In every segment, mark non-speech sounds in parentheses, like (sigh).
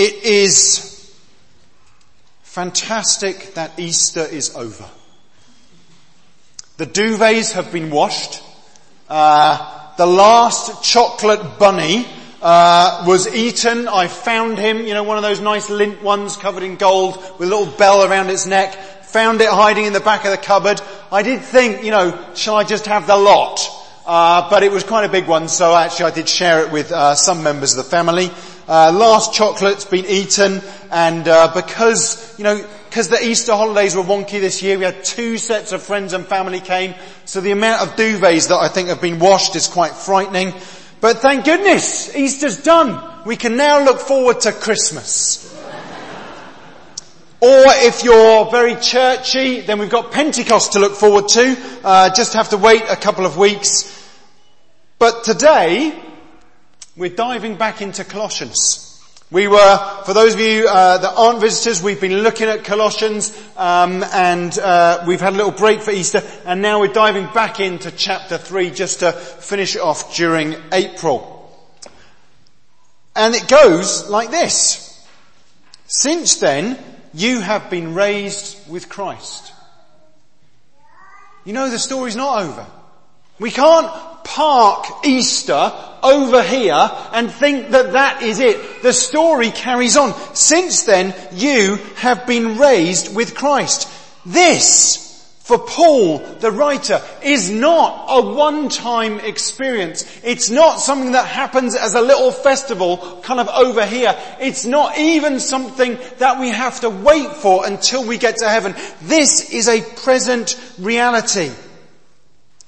It is fantastic that Easter is over. The duvets have been washed. Uh, the last chocolate bunny uh, was eaten. I found him, you know, one of those nice Lindt ones covered in gold with a little bell around its neck. Found it hiding in the back of the cupboard. I did think, you know, shall I just have the lot? Uh, but it was quite a big one, so actually I did share it with uh, some members of the family. Uh, last chocolate's been eaten, and uh, because you know, because the Easter holidays were wonky this year, we had two sets of friends and family came, so the amount of duvets that I think have been washed is quite frightening. But thank goodness, Easter's done. We can now look forward to Christmas. Or if you're very churchy, then we've got Pentecost to look forward to. Uh, just have to wait a couple of weeks. But today, we're diving back into Colossians. We were, for those of you uh, that aren't visitors, we've been looking at Colossians, um, and uh, we've had a little break for Easter, and now we're diving back into chapter three just to finish off during April. And it goes like this. Since then, you have been raised with Christ. You know the story's not over. We can't park Easter over here and think that that is it. The story carries on. Since then, you have been raised with Christ. This for Paul, the writer, is not a one-time experience. It's not something that happens as a little festival kind of over here. It's not even something that we have to wait for until we get to heaven. This is a present reality.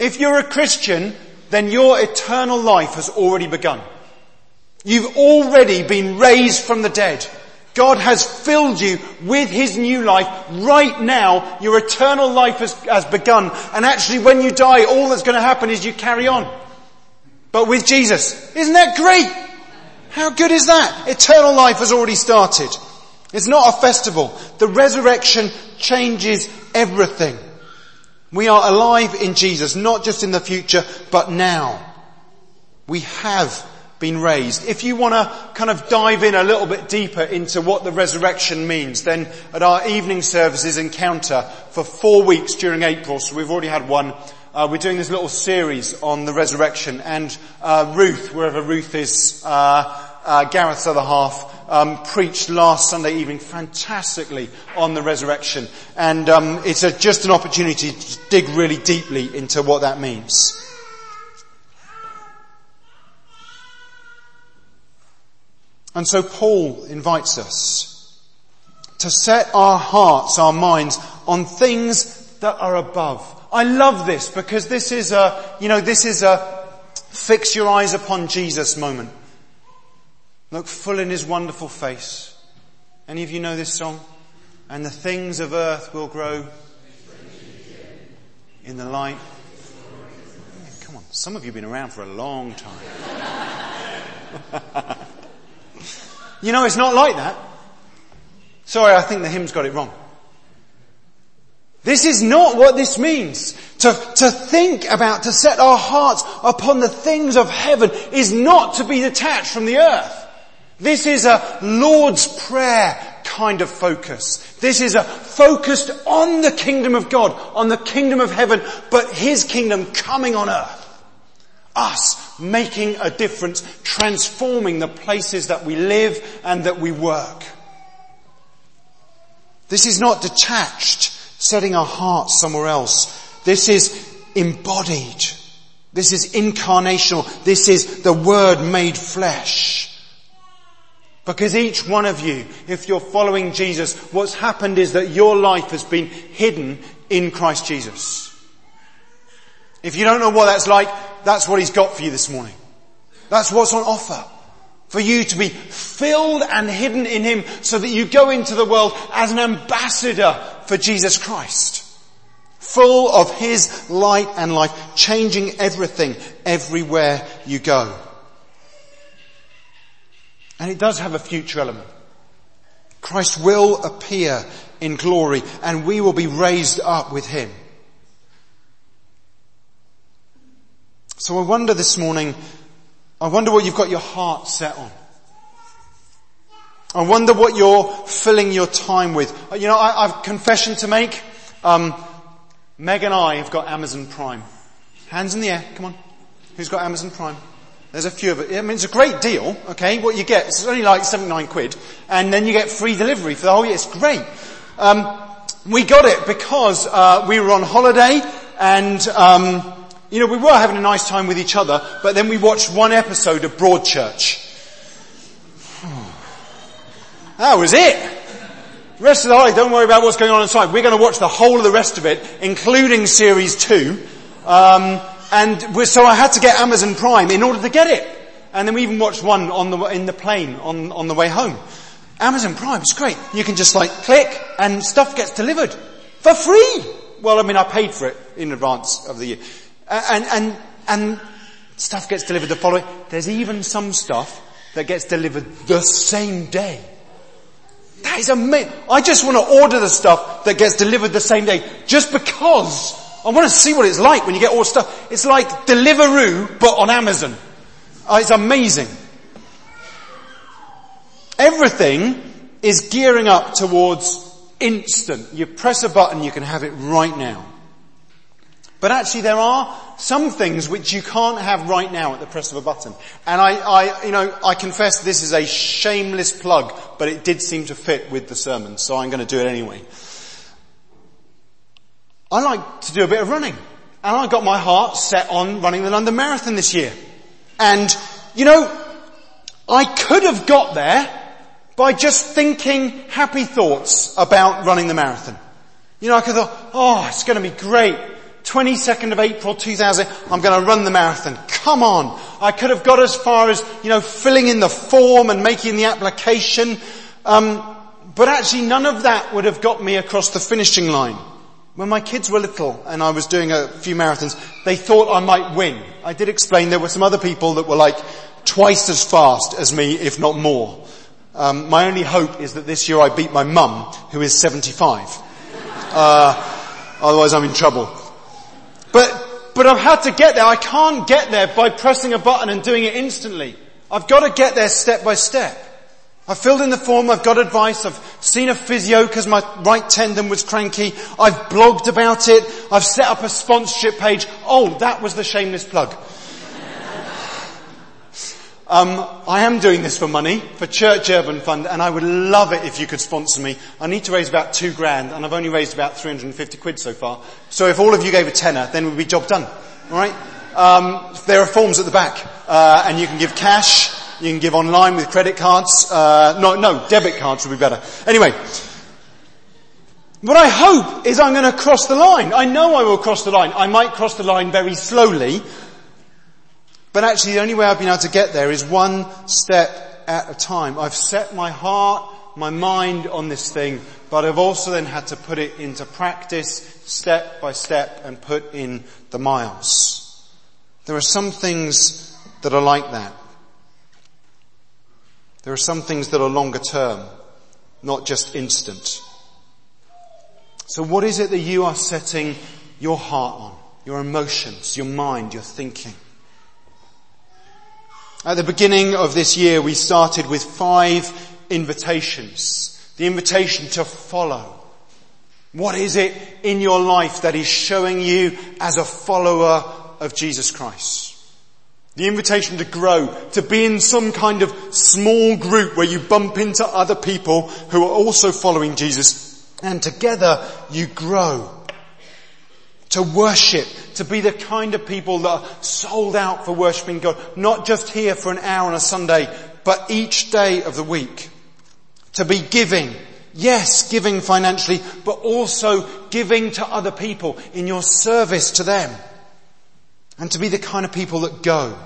If you're a Christian, then your eternal life has already begun. You've already been raised from the dead. God has filled you with His new life. Right now, your eternal life has, has begun. And actually when you die, all that's going to happen is you carry on. But with Jesus. Isn't that great? How good is that? Eternal life has already started. It's not a festival. The resurrection changes everything. We are alive in Jesus, not just in the future, but now. We have been raised. If you want to kind of dive in a little bit deeper into what the resurrection means, then at our evening services encounter for four weeks during April, so we've already had one, uh, we're doing this little series on the resurrection and uh, Ruth, wherever Ruth is, uh, uh Gareth's other half, um, preached last Sunday evening fantastically on the resurrection, and um, it's a, just an opportunity to dig really deeply into what that means. And so Paul invites us to set our hearts, our minds on things that are above. I love this because this is a, you know, this is a fix your eyes upon Jesus moment. Look full in his wonderful face. Any of you know this song? And the things of earth will grow in the light. Come on, some of you have been around for a long time. (laughs) You know, it's not like that. Sorry, I think the hymn's got it wrong. This is not what this means. To, to think about, to set our hearts upon the things of heaven is not to be detached from the earth. This is a Lord's Prayer kind of focus. This is a focused on the kingdom of God, on the kingdom of heaven, but His kingdom coming on earth. Us making a difference, transforming the places that we live and that we work. This is not detached, setting our hearts somewhere else. This is embodied. This is incarnational. This is the Word made flesh. Because each one of you, if you're following Jesus, what's happened is that your life has been hidden in Christ Jesus. If you don't know what that's like, that's what He's got for you this morning. That's what's on offer. For you to be filled and hidden in Him so that you go into the world as an ambassador for Jesus Christ. Full of His light and life, changing everything everywhere you go. And it does have a future element. Christ will appear in glory and we will be raised up with Him. So I wonder this morning, I wonder what you've got your heart set on. I wonder what you're filling your time with. You know, I, have confession to make. Um, Meg and I have got Amazon Prime. Hands in the air, come on. Who's got Amazon Prime? There's a few of it. I mean, it's a great deal, okay? What you get, it's only like 79 quid, and then you get free delivery for the whole year. It's great. Um, we got it because uh, we were on holiday, and um, you know, we were having a nice time with each other, but then we watched one episode of Broadchurch. (sighs) that was it. Rest of the holiday, don't worry about what's going on inside. We're going to watch the whole of the rest of it, including series two. Um, and so I had to get Amazon Prime in order to get it. And then we even watched one on the, in the plane on, on the way home. Amazon Prime is great. You can just like click and stuff gets delivered for free. Well, I mean, I paid for it in advance of the year. And, and, and stuff gets delivered the following. There's even some stuff that gets delivered the same day. That is amazing. I just want to order the stuff that gets delivered the same day just because I want to see what it's like when you get all stuff. It's like Deliveroo, but on Amazon. Uh, it's amazing. Everything is gearing up towards instant. You press a button, you can have it right now. But actually there are some things which you can't have right now at the press of a button. And I, I, you know, I confess this is a shameless plug, but it did seem to fit with the sermon, so I'm going to do it anyway. I like to do a bit of running. And I got my heart set on running the London Marathon this year. And, you know, I could have got there by just thinking happy thoughts about running the marathon. You know, I could have thought, oh, it's going to be great. 22nd of April 2000, I'm going to run the marathon. Come on. I could have got as far as, you know, filling in the form and making the application. Um, but actually none of that would have got me across the finishing line. When my kids were little and I was doing a few marathons, they thought I might win. I did explain there were some other people that were like twice as fast as me, if not more. Um, my only hope is that this year I beat my mum, who is 75. Uh, otherwise I'm in trouble. But, but I've had to get there. I can't get there by pressing a button and doing it instantly. I've got to get there step by step. I've filled in the form, I've got advice, I've seen a physio because my right tendon was cranky, I've blogged about it, I've set up a sponsorship page. Oh, that was the shameless plug. (laughs) Um, I am doing this for money, for Church Urban Fund, and I would love it if you could sponsor me. I need to raise about two grand, and I've only raised about 350 quid so far. So if all of you gave a tenner, then we'd be job done. Alright? Um, there are forms at the back, uh, and you can give cash, you can give online with credit cards. Uh, no, no, debit cards would be better. Anyway, what I hope is I'm going to cross the line. I know I will cross the line. I might cross the line very slowly, but actually the only way I've been able to get there is one step at a time. I've set my heart, my mind on this thing, but I've also then had to put it into practice step by step and put in the miles. There are some things that are like that. There are some things that are longer term, not just instant. So what is it that you are setting your heart on? Your emotions, your mind, your thinking? At the beginning of this year, we started with five invitations. The invitation to follow. What is it in your life that is showing you as a follower of Jesus Christ? The invitation to grow, to be in some kind of small group where you bump into other people who are also following Jesus and together you grow. To worship, to be the kind of people that are sold out for worshipping God, not just here for an hour on a Sunday, but each day of the week. To be giving, yes, giving financially, but also giving to other people in your service to them and to be the kind of people that go,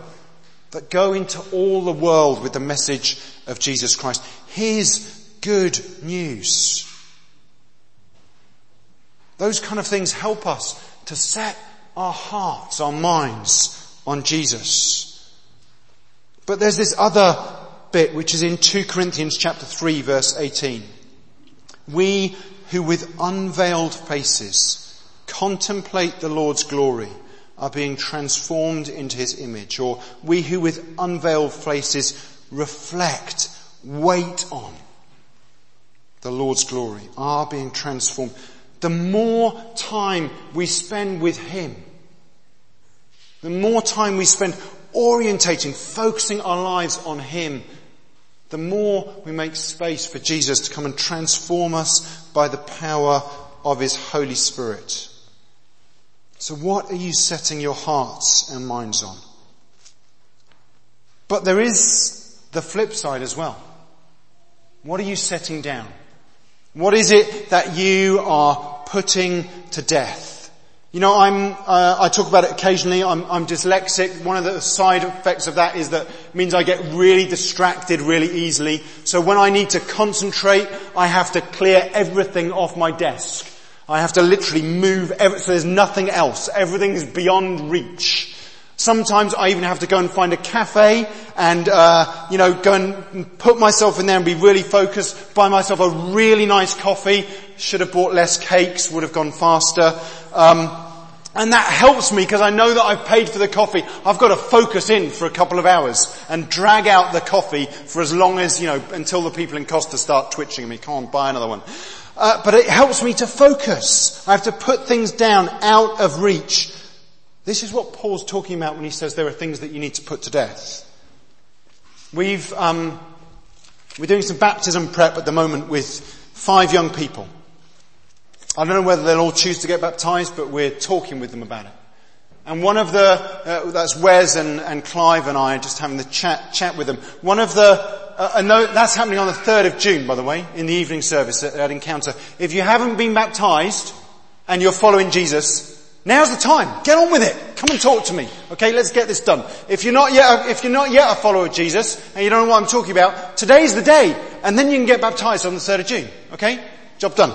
that go into all the world with the message of Jesus Christ. His good news. Those kind of things help us to set our hearts, our minds on Jesus. But there's this other bit which is in 2 Corinthians chapter 3 verse 18. We who with unveiled faces contemplate the Lord's glory are being transformed into his image, or we who with unveiled faces reflect, wait on the Lord's glory, are being transformed. The more time we spend with Him, the more time we spend orientating, focusing our lives on Him, the more we make space for Jesus to come and transform us by the power of His Holy Spirit. So what are you setting your hearts and minds on? But there is the flip side as well. What are you setting down? What is it that you are putting to death? You know, I'm, uh, I talk about it occasionally. I'm, I'm dyslexic. One of the side effects of that is that means I get really distracted really easily. So when I need to concentrate, I have to clear everything off my desk. I have to literally move, every, so there's nothing else. Everything is beyond reach. Sometimes I even have to go and find a cafe and, uh, you know, go and put myself in there and be really focused, buy myself a really nice coffee. Should have bought less cakes, would have gone faster. Um, and that helps me because I know that I've paid for the coffee. I've got to focus in for a couple of hours and drag out the coffee for as long as, you know, until the people in Costa start twitching me, on, buy another one. Uh, but it helps me to focus. I have to put things down out of reach this is what Paul's talking about when he says there are things that you need to put to death. We've, um, we're doing some baptism prep at the moment with five young people. I don't know whether they'll all choose to get baptized, but we're talking with them about it. And one of the, uh, that's Wes and, and Clive and I just having the chat, chat with them. One of the, uh, no, that's happening on the 3rd of June, by the way, in the evening service at, at Encounter. If you haven't been baptized and you're following Jesus, Now's the time. Get on with it. Come and talk to me. Okay, let's get this done. If you're not yet, if you're not yet a follower of Jesus and you don't know what I'm talking about, today's the day. And then you can get baptized on the 3rd of June. Okay? Job done.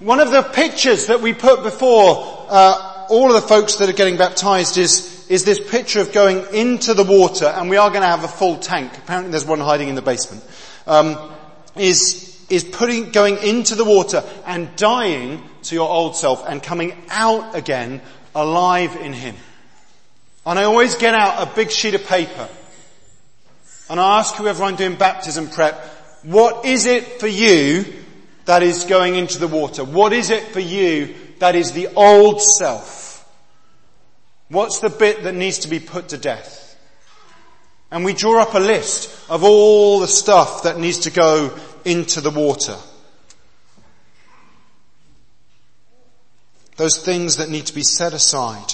One of the pictures that we put before, uh, all of the folks that are getting baptized is, is this picture of going into the water and we are going to have a full tank. Apparently there's one hiding in the basement. Um, is is putting, going into the water and dying to your old self and coming out again alive in Him. And I always get out a big sheet of paper and I ask whoever I'm doing baptism prep, what is it for you that is going into the water? What is it for you that is the old self? What's the bit that needs to be put to death? And we draw up a list of all the stuff that needs to go into the water. Those things that need to be set aside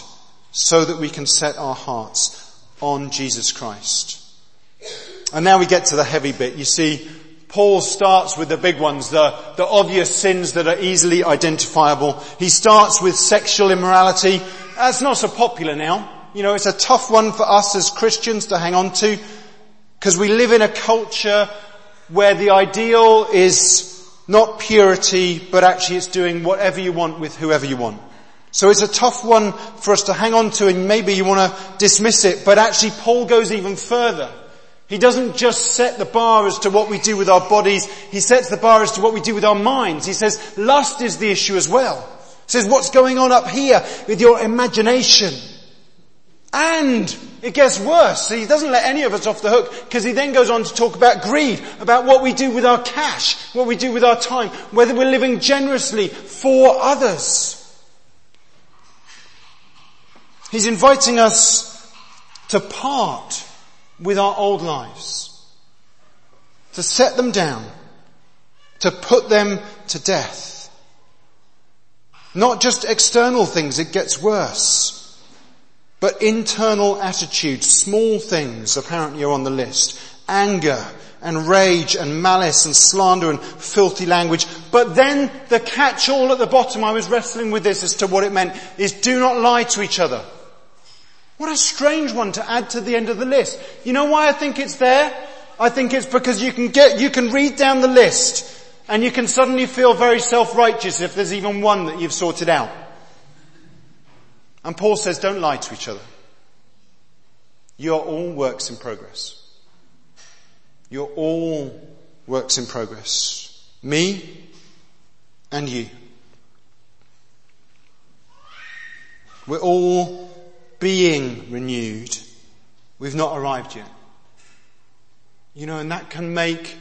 so that we can set our hearts on Jesus Christ. And now we get to the heavy bit. You see, Paul starts with the big ones, the, the obvious sins that are easily identifiable. He starts with sexual immorality. That's not so popular now. You know, it's a tough one for us as Christians to hang on to because we live in a culture where the ideal is not purity, but actually it's doing whatever you want with whoever you want. So it's a tough one for us to hang on to and maybe you want to dismiss it, but actually Paul goes even further. He doesn't just set the bar as to what we do with our bodies, he sets the bar as to what we do with our minds. He says lust is the issue as well. He says what's going on up here with your imagination. And it gets worse. He doesn't let any of us off the hook because he then goes on to talk about greed, about what we do with our cash, what we do with our time, whether we're living generously for others. He's inviting us to part with our old lives, to set them down, to put them to death. Not just external things, it gets worse. But internal attitudes, small things apparently are on the list. Anger and rage and malice and slander and filthy language. But then the catch all at the bottom, I was wrestling with this as to what it meant, is do not lie to each other. What a strange one to add to the end of the list. You know why I think it's there? I think it's because you can get, you can read down the list and you can suddenly feel very self-righteous if there's even one that you've sorted out. And Paul says, don't lie to each other. You are all works in progress. You're all works in progress. Me and you. We're all being renewed. We've not arrived yet. You know, and that can make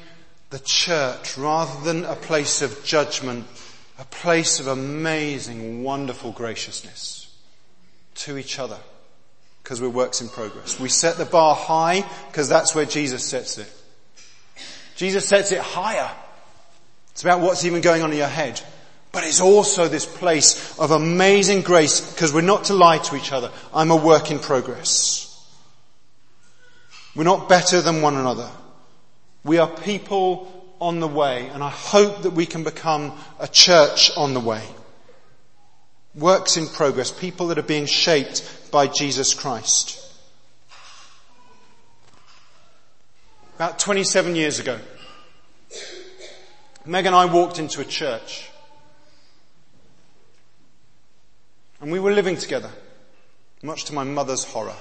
the church, rather than a place of judgment, a place of amazing, wonderful graciousness to each other because we're works in progress. We set the bar high because that's where Jesus sets it. Jesus sets it higher. It's about what's even going on in your head. But it's also this place of amazing grace because we're not to lie to each other. I'm a work in progress. We're not better than one another. We are people on the way and I hope that we can become a church on the way. Works in progress, people that are being shaped by Jesus Christ. About 27 years ago, Meg and I walked into a church. And we were living together, much to my mother's horror.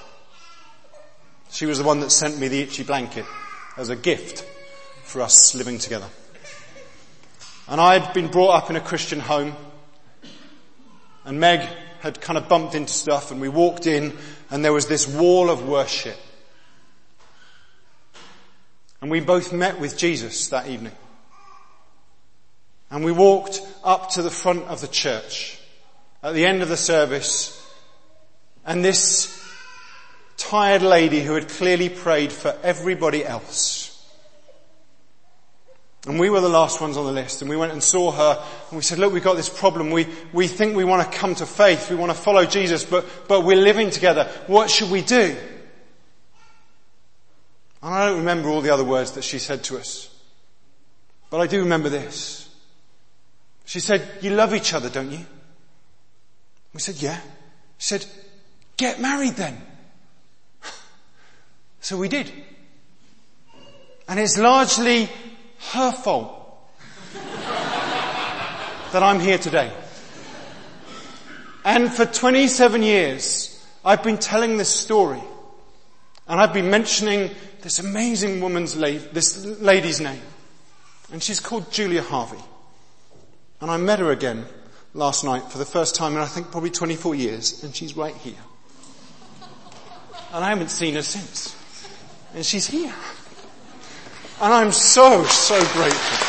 She was the one that sent me the itchy blanket as a gift for us living together. And I had been brought up in a Christian home, and Meg had kind of bumped into stuff, and we walked in, and there was this wall of worship. And we both met with Jesus that evening. And we walked up to the front of the church at the end of the service and this tired lady who had clearly prayed for everybody else. And we were the last ones on the list and we went and saw her and we said, look, we've got this problem. We, we think we want to come to faith. We want to follow Jesus, but, but we're living together. What should we do? And I don't remember all the other words that she said to us, but I do remember this. She said, you love each other, don't you? We said, yeah. She said, get married then. (sighs) So we did. And it's largely her fault (laughs) that I'm here today. And for 27 years, I've been telling this story. And I've been mentioning this amazing woman's, la- this lady's name. And she's called Julia Harvey. And I met her again last night for the first time in I think probably 24 years and she's right here. And I haven't seen her since. And she's here. And I'm so, so grateful.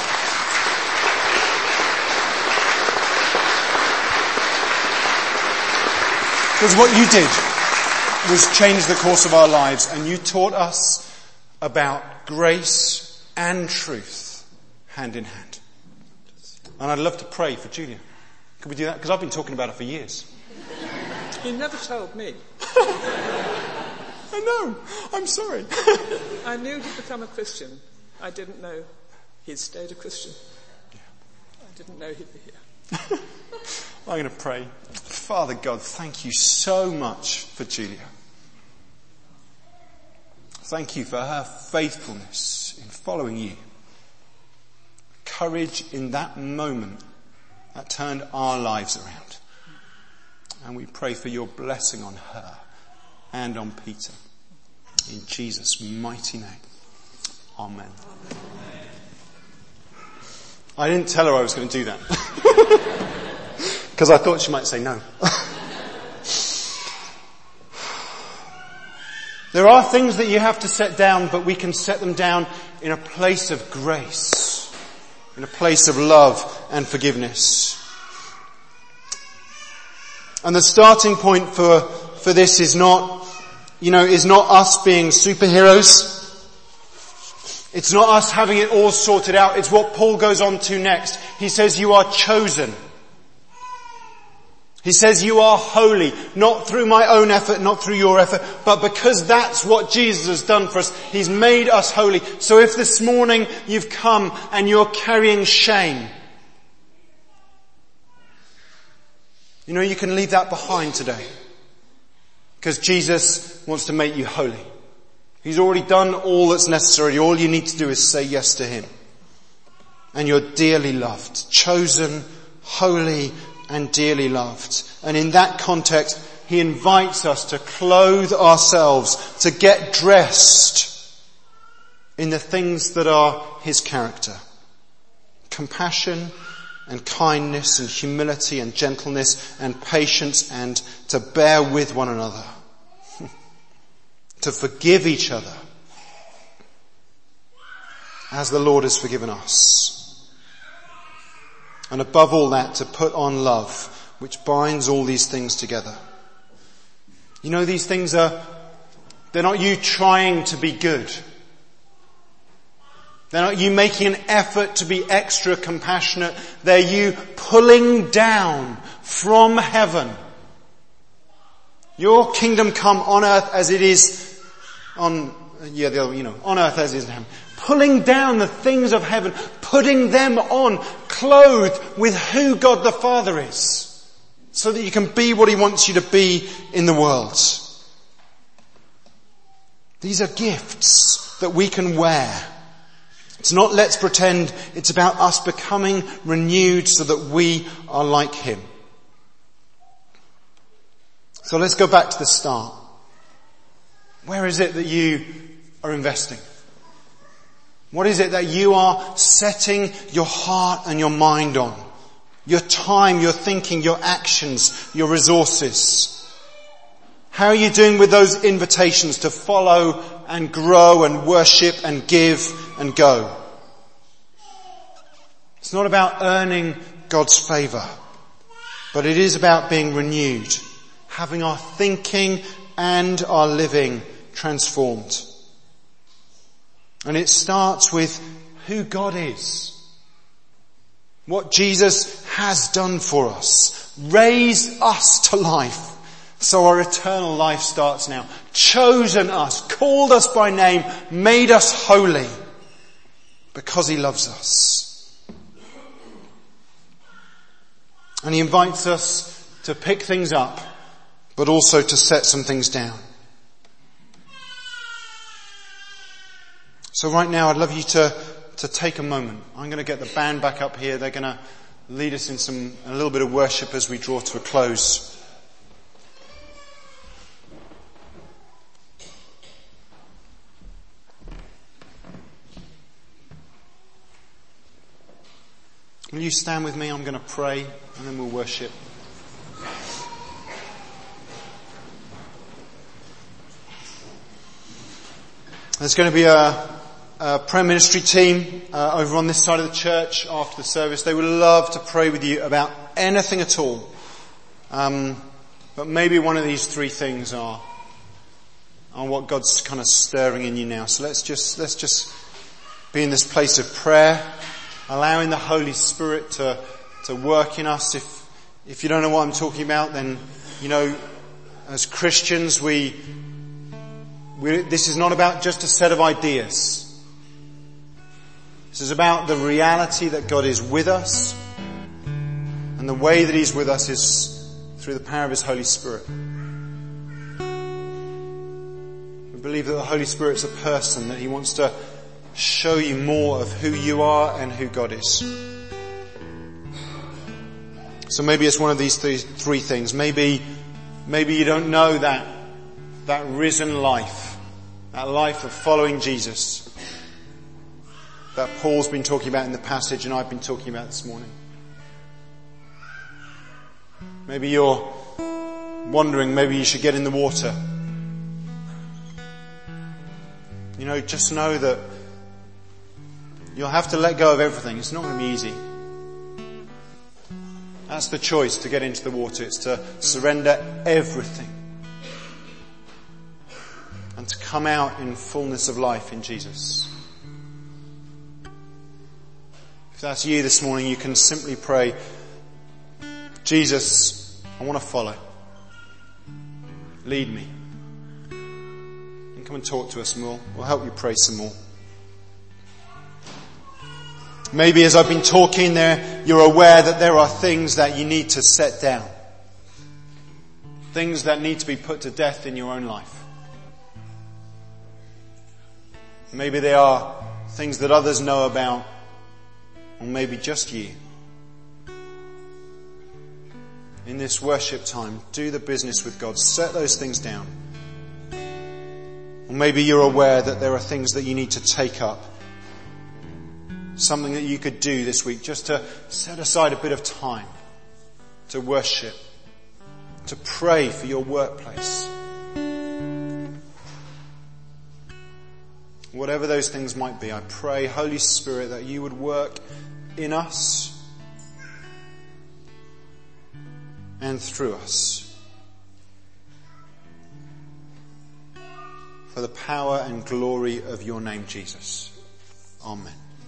Because what you did was change the course of our lives and you taught us about grace and truth hand in hand. And I'd love to pray for Julia. Could we do that? Because I've been talking about it for years. You never told me. (laughs) I know. I'm sorry. (laughs) I knew he'd become a Christian. I didn't know he'd stayed a Christian. I didn't know he'd be here. (laughs) I'm going to pray. Father God, thank you so much for Julia. Thank you for her faithfulness in following you courage in that moment that turned our lives around. And we pray for your blessing on her and on Peter. In Jesus' mighty name. Amen. I didn't tell her I was going to do that. (laughs) Because I thought she might say no. there are things that you have to set down, but we can set them down in a place of grace in a place of love and forgiveness. And the starting point for, for this is not, you know, is not us being superheroes. It's not us having it all sorted out. It's what Paul goes on to next. He says you are chosen. He says you are holy, not through my own effort, not through your effort, but because that's what Jesus has done for us. He's made us holy. So if this morning you've come and you're carrying shame, you know, you can leave that behind today. Because Jesus wants to make you holy. He's already done all that's necessary. All you need to do is say yes to Him. And you're dearly loved, chosen, holy, and dearly loved. And in that context, he invites us to clothe ourselves, to get dressed in the things that are his character. Compassion and kindness and humility and gentleness and patience and to bear with one another. (laughs) to forgive each other. as the Lord has forgiven us. And above all that, to put on love, which binds all these things together. You know, these things are, they're not you trying to be good. They're not you making an effort to be extra compassionate. They're you pulling down from heaven. Your kingdom come on earth as it is on, yeah, the other, you know, on earth as it is in heaven. Pulling down the things of heaven, putting them on, clothed with who God the Father is. So that you can be what He wants you to be in the world. These are gifts that we can wear. It's not let's pretend, it's about us becoming renewed so that we are like Him. So let's go back to the start. Where is it that you are investing? What is it that you are setting your heart and your mind on? Your time, your thinking, your actions, your resources. How are you doing with those invitations to follow and grow and worship and give and go. It's not about earning God's favour, but it is about being renewed, having our thinking and our living transformed. And it starts with who God is. What Jesus has done for us. Raised us to life. So our eternal life starts now. Chosen us, called us by name, made us holy because he loves us. And he invites us to pick things up, but also to set some things down. So right now I'd love you to, to take a moment. I'm going to get the band back up here. They're going to lead us in some, a little bit of worship as we draw to a close. Will you stand with me? I'm going to pray and then we'll worship. There's going to be a, a prayer ministry team uh, over on this side of the church after the service. They would love to pray with you about anything at all. Um, but maybe one of these three things are, are what God's kind of stirring in you now. So let's just, let's just be in this place of prayer allowing the Holy Spirit to, to work in us. If, if you don't know what I'm talking about, then, you know, as Christians, we, we, this is not about just a set of ideas. This is about the reality that God is with us, and the way that He's with us is through the power of His Holy Spirit. We believe that the Holy Spirit's a person, that He wants to show you more of who you are and who God is. So maybe it's one of these three, three things. Maybe, maybe you don't know that, that risen life, that life of following Jesus that Paul's been talking about in the passage and I've been talking about this morning. Maybe you're wondering maybe you should get in the water. You know, just know that You'll have to let go of everything. It's not going to be easy. That's the choice to get into the water. It's to surrender everything. And to come out in fullness of life in Jesus. That's you this morning, you can simply pray, Jesus, I want to follow. Lead me. And come and talk to us more. We'll help you pray some more. Maybe as I've been talking there, you're aware that there are things that you need to set down. Things that need to be put to death in your own life. Maybe they are things that others know about, or maybe just you. In this worship time, do the business with God. Set those things down. Or maybe you're aware that there are things that you need to take up something that you could do this week just to set aside a bit of time to worship, to pray for your workplace. whatever those things might be, I pray, Holy Spirit, that you would work in us and through us for the power and glory of your name, Jesus. Amen.